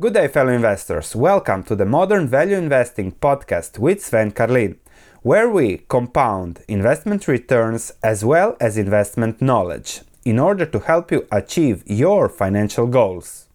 Good day, fellow investors. Welcome to the Modern Value Investing podcast with Sven Carlin, where we compound investment returns as well as investment knowledge in order to help you achieve your financial goals.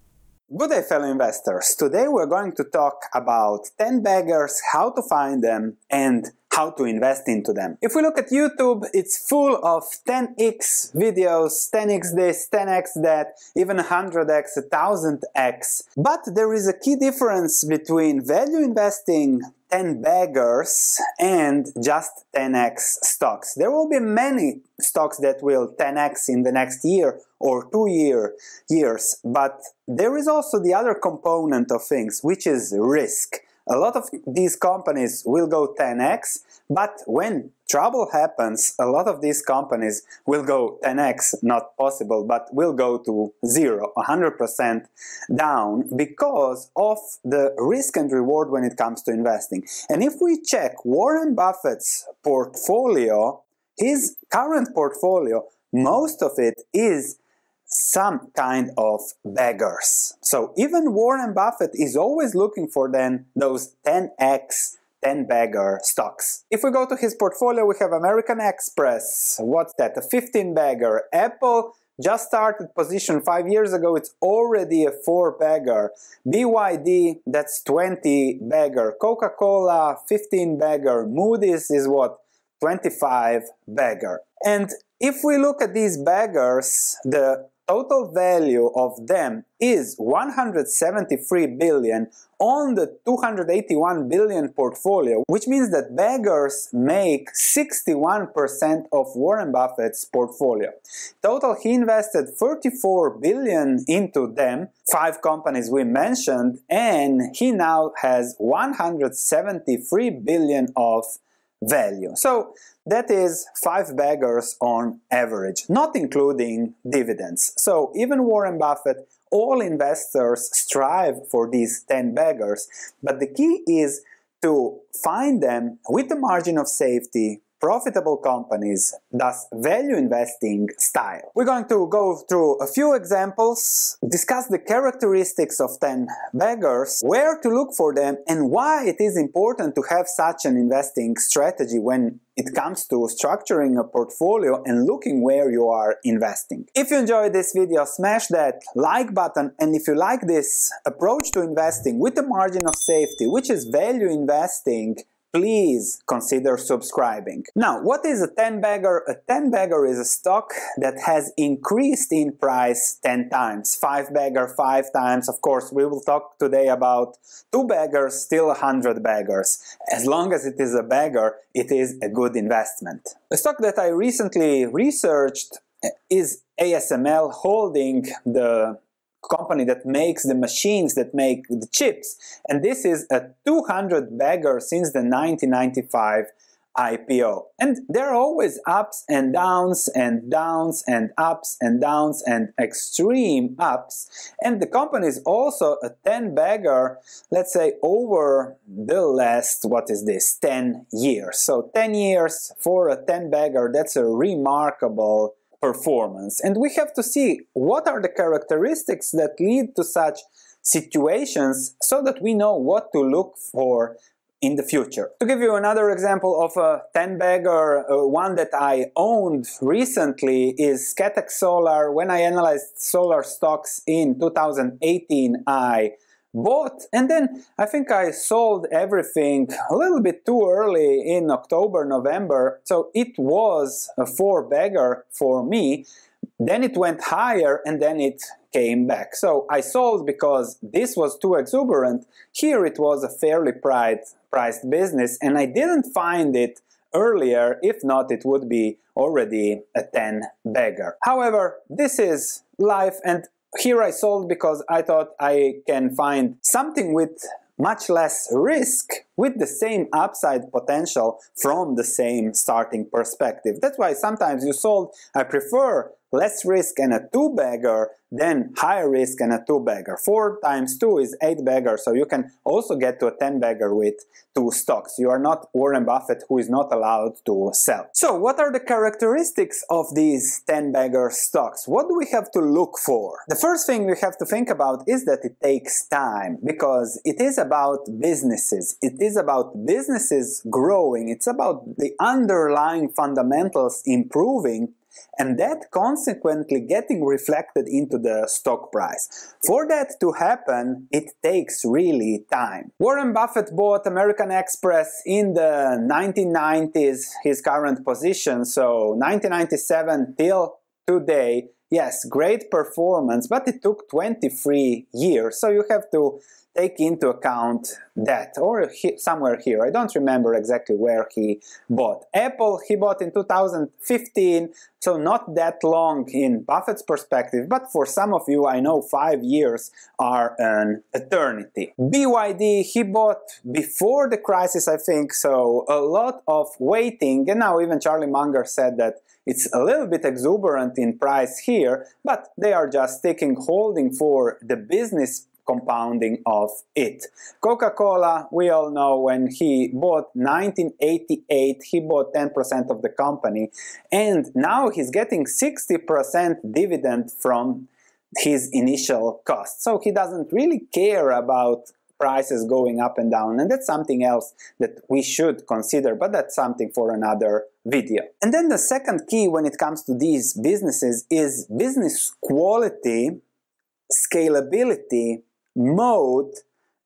Good day, fellow investors. Today we're going to talk about 10 baggers, how to find them, and how to invest into them. If we look at YouTube, it's full of 10x videos, 10x this, 10x that, even 100x, 1000x. But there is a key difference between value investing 10 baggers and just 10x stocks. There will be many stocks that will 10x in the next year or two year years, but there is also the other component of things, which is risk. A lot of these companies will go 10x, but when trouble happens, a lot of these companies will go 10x, not possible, but will go to zero, 100% down because of the risk and reward when it comes to investing. And if we check Warren Buffett's portfolio, his current portfolio, most of it is some kind of baggers. So even Warren Buffett is always looking for then those 10x 10 bagger stocks. If we go to his portfolio, we have American Express. What's that? A 15 bagger. Apple just started position five years ago. It's already a four bagger. BYD, that's 20 bagger. Coca Cola, 15 bagger. Moody's is what? 25 bagger. And if we look at these baggers, the total value of them is 173 billion on the 281 billion portfolio, which means that baggers make 61% of Warren Buffett's portfolio. Total, he invested 34 billion into them, five companies we mentioned, and he now has 173 billion of value. So that is five baggers on average, not including dividends. So even Warren Buffett, all investors strive for these 10 baggers, but the key is to find them with a margin of safety profitable companies, thus value investing style. We're going to go through a few examples, discuss the characteristics of 10 baggers, where to look for them, and why it is important to have such an investing strategy when it comes to structuring a portfolio and looking where you are investing. If you enjoyed this video, smash that like button and if you like this approach to investing with a margin of safety, which is value investing, please consider subscribing. Now, what is a 10 bagger? A 10 bagger is a stock that has increased in price 10 times. 5 bagger 5 times. Of course, we will talk today about 2 baggers, still 100 baggers. As long as it is a bagger, it is a good investment. A stock that I recently researched is ASML holding the company that makes the machines that make the chips. And this is a 200 bagger since the 1995 IPO. And there are always ups and downs and downs and ups and downs and extreme ups. And the company is also a 10 bagger, let's say over the last, what is this, 10 years. So 10 years for a 10 bagger, that's a remarkable performance. And we have to see what are the characteristics that lead to such situations so that we know what to look for in the future. To give you another example of a 10 bagger, uh, one that I owned recently is Scatec Solar. When I analyzed solar stocks in 2018, I bought and then I think I sold everything a little bit too early in October, November. So it was a four bagger for me. Then it went higher and then it came back. So I sold because this was too exuberant. Here it was a fairly priced, priced business and I didn't find it earlier. If not, it would be already a 10 bagger. However, this is life and here I sold because I thought I can find something with much less risk with the same upside potential from the same starting perspective. That's why sometimes you sold, I prefer less risk and a two bagger than higher risk and a two bagger. Four times two is eight bagger, so you can also get to a 10 bagger with two stocks. You are not Warren Buffett who is not allowed to sell. So what are the characteristics of these 10 bagger stocks? What do we have to look for? The first thing we have to think about is that it takes time because it is about businesses. It is about businesses growing. It's about the underlying fundamentals improving and that consequently getting reflected into the stock price. For that to happen, it takes really time. Warren Buffett bought American Express in the 1990s, his current position, so 1997 till today. Yes, great performance, but it took 23 years, so you have to take into account that or he, somewhere here i don't remember exactly where he bought. Apple he bought in 2015 so not that long in buffett's perspective but for some of you i know five years are an eternity. Byd he bought before the crisis i think so a lot of waiting and now even charlie munger said that it's a little bit exuberant in price here, but they are just taking holding for the business compounding of it. Coca-Cola, we all know when he bought 1988, he bought 10% of the company and now he's getting 60% dividend from his initial cost. So he doesn't really care about prices going up and down and that's something else that we should consider but that's something for another video. And then the second key when it comes to these businesses is business quality, scalability mode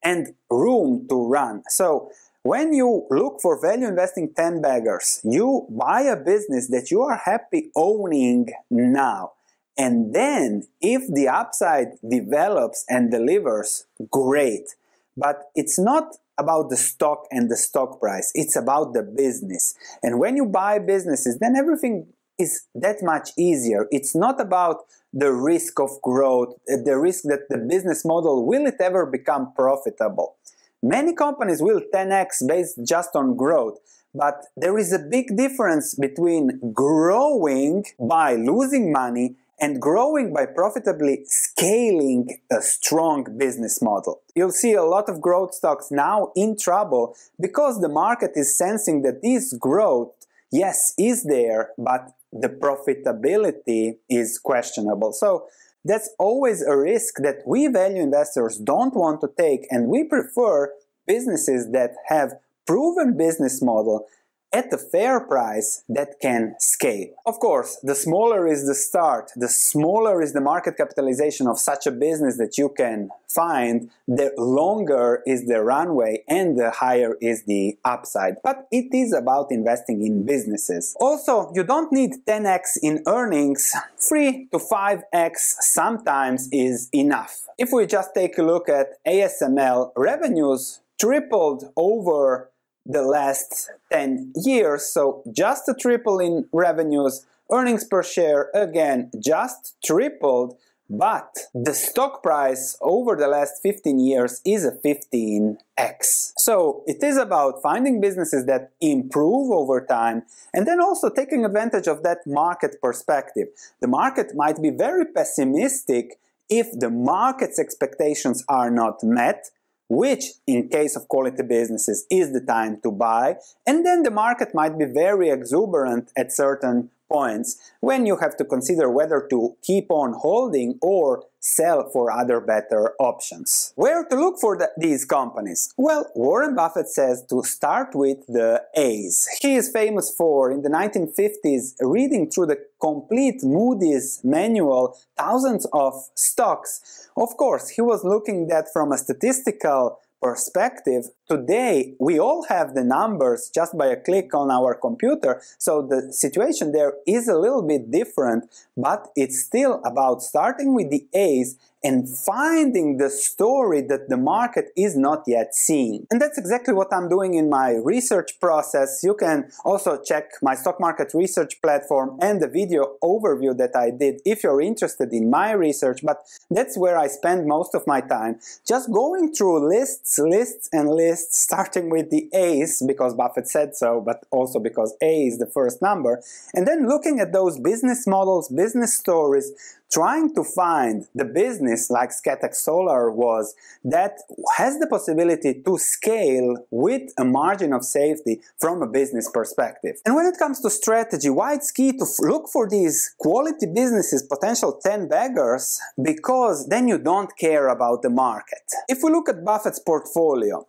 and room to run. So when you look for value investing 10 baggers, you buy a business that you are happy owning now. And then if the upside develops and delivers, great. But it's not about the stock and the stock price. It's about the business. And when you buy businesses, then everything is that much easier. It's not about the risk of growth, uh, the risk that the business model will it ever become profitable. Many companies will 10x based just on growth, but there is a big difference between growing by losing money and growing by profitably scaling a strong business model. You'll see a lot of growth stocks now in trouble because the market is sensing that this growth, yes, is there, but the profitability is questionable. So that's always a risk that we value investors don't want to take and we prefer businesses that have proven business model at a fair price that can scale. Of course, the smaller is the start, the smaller is the market capitalization of such a business that you can find, the longer is the runway and the higher is the upside. But it is about investing in businesses. Also, you don't need 10x in earnings, 3 to 5x sometimes is enough. If we just take a look at ASML revenues tripled over the last 10 years. So just a triple in revenues, earnings per share again just tripled, but the stock price over the last 15 years is a 15x. So it is about finding businesses that improve over time and then also taking advantage of that market perspective. The market might be very pessimistic if the market's expectations are not met which in case of quality businesses is the time to buy. And then the market might be very exuberant at certain points when you have to consider whether to keep on holding or sell for other better options. Where to look for the, these companies? Well, Warren Buffett says to start with the A's. He is famous for, in the 1950s, reading through the complete Moody's manual, thousands of stocks. Of course, he was looking at from a statistical perspective, today we all have the numbers just by a click on our computer, so the situation there is a little bit different, but it's still about starting with the A's and finding the story that the market is not yet seeing. And that's exactly what I'm doing in my research process. You can also check my stock market research platform and the video overview that I did if you're interested in my research, but that's where I spend most of my time. Just going through lists, lists, and lists, starting with the A's because Buffett said so, but also because A is the first number, and then looking at those business models, business stories, trying to find the business like Scatec Solar was that has the possibility to scale with a margin of safety from a business perspective. And when it comes to strategy, why it's key to look for these quality businesses, potential 10 baggers, because then you don't care about the market. If we look at Buffett's portfolio,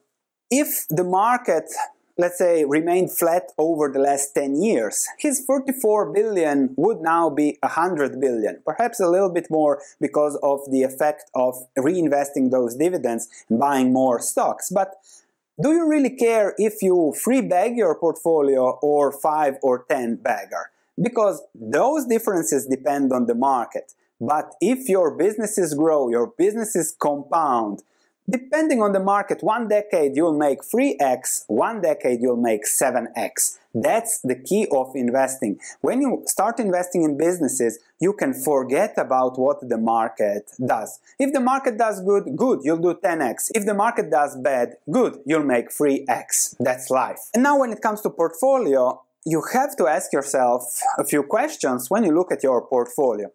if the market let's say, remained flat over the last 10 years, his 44 billion would now be 100 billion, perhaps a little bit more because of the effect of reinvesting those dividends and buying more stocks. But do you really care if you free bag your portfolio or 5 or 10 bagger? Because those differences depend on the market. But if your businesses grow, your businesses compound, Depending on the market, one decade you'll make 3x, one decade you'll make 7x. That's the key of investing. When you start investing in businesses, you can forget about what the market does. If the market does good, good, you'll do 10x. If the market does bad, good, you'll make 3x. That's life. And now when it comes to portfolio, you have to ask yourself a few questions when you look at your portfolio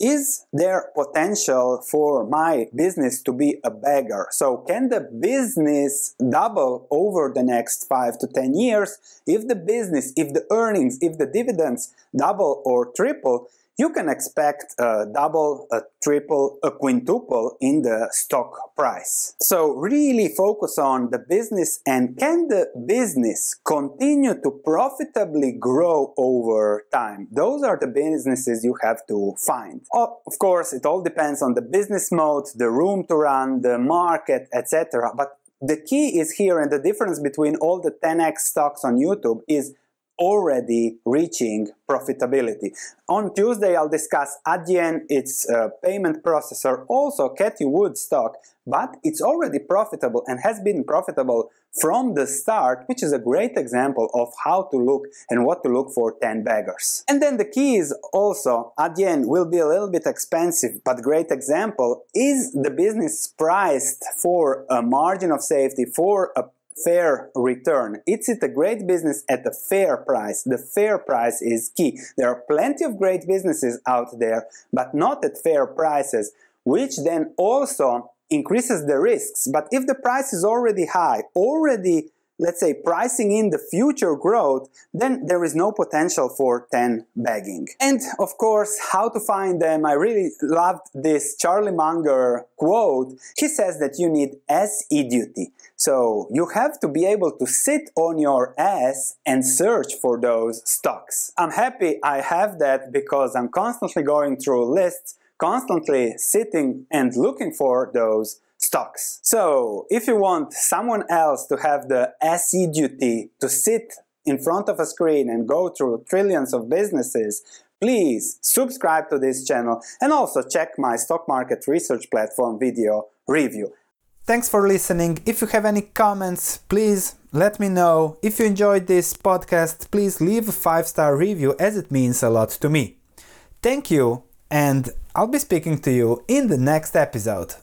is there potential for my business to be a bagger? So can the business double over the next five to 10 years? If the business, if the earnings, if the dividends double or triple, you can expect a double, a triple, a quintuple in the stock price. So really focus on the business and can the business continue to profitably grow over time? Those are the businesses you have to find. Of course, it all depends on the business mode, the room to run, the market, etc. But the key is here and the difference between all the 10x stocks on YouTube is already reaching profitability. On Tuesday, I'll discuss Adyen, its uh, payment processor, also Cathie Wood stock, but it's already profitable and has been profitable from the start, which is a great example of how to look and what to look for 10 baggers. And then the key is also, Adyen will be a little bit expensive, but great example, is the business priced for a margin of safety, for a fair return. It's it a great business at a fair price. The fair price is key. There are plenty of great businesses out there, but not at fair prices, which then also increases the risks. But if the price is already high, already let's say pricing in the future growth, then there is no potential for 10 bagging. And of course, how to find them. I really loved this Charlie Munger quote. He says that you need assiduity. So you have to be able to sit on your ass and search for those stocks. I'm happy I have that because I'm constantly going through lists, constantly sitting and looking for those stocks. So if you want someone else to have the SE duty to sit in front of a screen and go through trillions of businesses, please subscribe to this channel and also check my stock market research platform video review. Thanks for listening. If you have any comments, please let me know. If you enjoyed this podcast, please leave a 5-star review as it means a lot to me. Thank you and I'll be speaking to you in the next episode.